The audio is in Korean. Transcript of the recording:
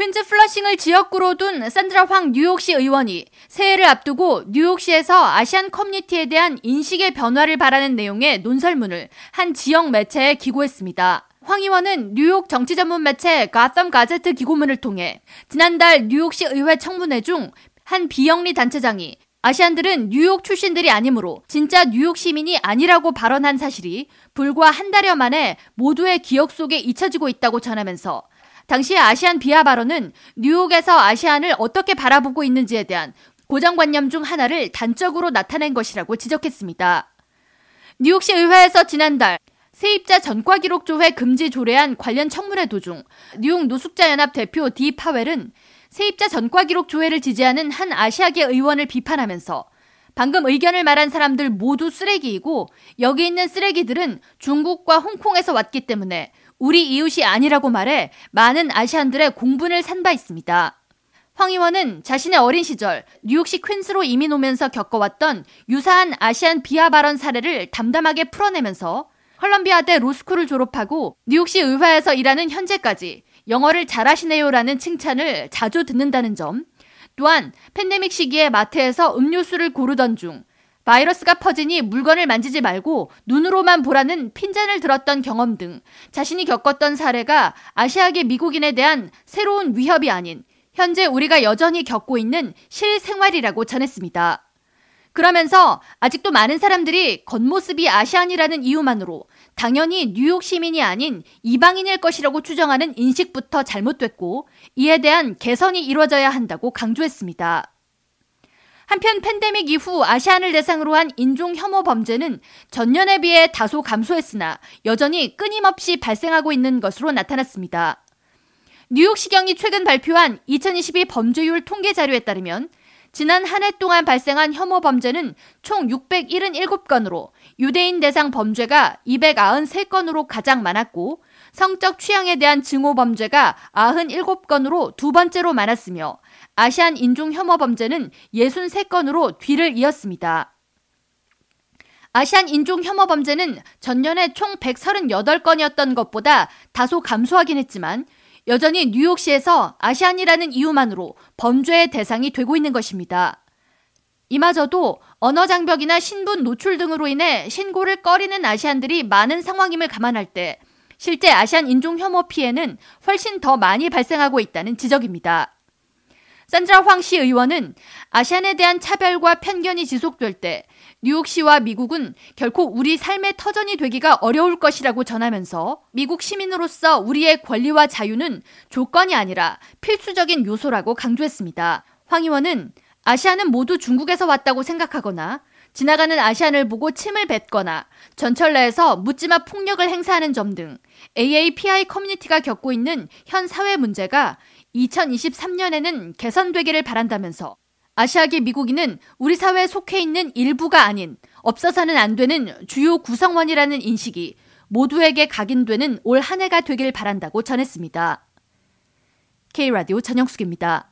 퀸즈 플러싱을 지역구로 둔 산드라 황 뉴욕시 의원이 새해를 앞두고 뉴욕시에서 아시안 커뮤니티에 대한 인식의 변화를 바라는 내용의 논설문을 한 지역 매체에 기고했습니다. 황 의원은 뉴욕 정치 전문 매체 Gotham Gazette 기고문을 통해 지난달 뉴욕시 의회 청문회 중 한 비영리 단체장이 아시안들은 뉴욕 출신들이 아니므로 진짜 뉴욕 시민이 아니라고 발언한 사실이 불과 한 달여 만에 모두의 기억 속에 잊혀지고 있다고 전하면서 당시 아시안 비하 발언은 뉴욕에서 아시안을 어떻게 바라보고 있는지에 대한 고정관념 중 하나를 단적으로 나타낸 것이라고 지적했습니다. 뉴욕시 의회에서 지난달 세입자 전과 기록 조회 금지 조례안 관련 청문회 도중 뉴욕 노숙자 연합 대표 디 파웰은 세입자 전과 기록 조회를 지지하는 한 아시아계 의원을 비판하면서 방금 의견을 말한 사람들 모두 쓰레기이고 여기 있는 쓰레기들은 중국과 홍콩에서 왔기 때문에 우리 이웃이 아니라고 말해 많은 아시안들의 공분을 산 바 있습니다. 황 의원은 자신의 어린 시절 뉴욕시 퀸스로 이민 오면서 겪어왔던 유사한 아시안 비하 발언 사례를 담담하게 풀어내면서 컬럼비아대 로스쿨을 졸업하고 뉴욕시 의회에서 일하는 현재까지 영어를 잘하시네요라는 칭찬을 자주 듣는다는 점, 또한 팬데믹 시기에 마트에서 음료수를 고르던 중 바이러스가 퍼지니 물건을 만지지 말고 눈으로만 보라는 핀잔을 들었던 경험 등 자신이 겪었던 사례가 아시아계 미국인에 대한 새로운 위협이 아닌 현재 우리가 여전히 겪고 있는 실생활이라고 전했습니다. 그러면서 아직도 많은 사람들이 겉모습이 아시안이라는 이유만으로 당연히 뉴욕 시민이 아닌 이방인일 것이라고 추정하는 인식부터 잘못됐고 이에 대한 개선이 이루어져야 한다고 강조했습니다. 한편 팬데믹 이후 아시안을 대상으로 한 인종 혐오 범죄는 전년에 비해 다소 감소했으나 여전히 끊임없이 발생하고 있는 것으로 나타났습니다. 뉴욕시경이 최근 발표한 2022 범죄율 통계 자료에 따르면 지난 한 해 동안 발생한 혐오 범죄는 총 677건으로 유대인 대상 범죄가 293건으로 가장 많았고 성적 취향에 대한 증오 범죄가 97건으로 두 번째로 많았으며 아시안 인종 혐오 범죄는 63건으로 뒤를 이었습니다. 아시안 인종 혐오 범죄는 전년에 총 138건이었던 것보다 다소 감소하긴 했지만 여전히 뉴욕시에서 아시안이라는 이유만으로 범죄의 대상이 되고 있는 것입니다. 이마저도 언어 장벽이나 신분 노출 등으로 인해 신고를 꺼리는 아시안들이 많은 상황임을 감안할 때 실제 아시안 인종 혐오 피해는 훨씬 더 많이 발생하고 있다는 지적입니다. 산드라 황 씨 의원은 아시안에 대한 차별과 편견이 지속될 때 뉴욕시와 미국은 결코 우리 삶의 터전이 되기가 어려울 것이라고 전하면서 미국 시민으로서 우리의 권리와 자유는 조건이 아니라 필수적인 요소라고 강조했습니다. 황 의원은 아시안은 모두 중국에서 왔다고 생각하거나 지나가는 아시안을 보고 침을 뱉거나 전철 내에서 묻지마 폭력을 행사하는 점 등 AAPI 커뮤니티가 겪고 있는 현 사회 문제가 2023년에는 개선되기를 바란다면서 아시아계 미국인은 우리 사회에 속해 있는 일부가 아닌 없어서는 안 되는 주요 구성원이라는 인식이 모두에게 각인되는 올 한 해가 되길 바란다고 전했습니다. K라디오 전영숙입니다.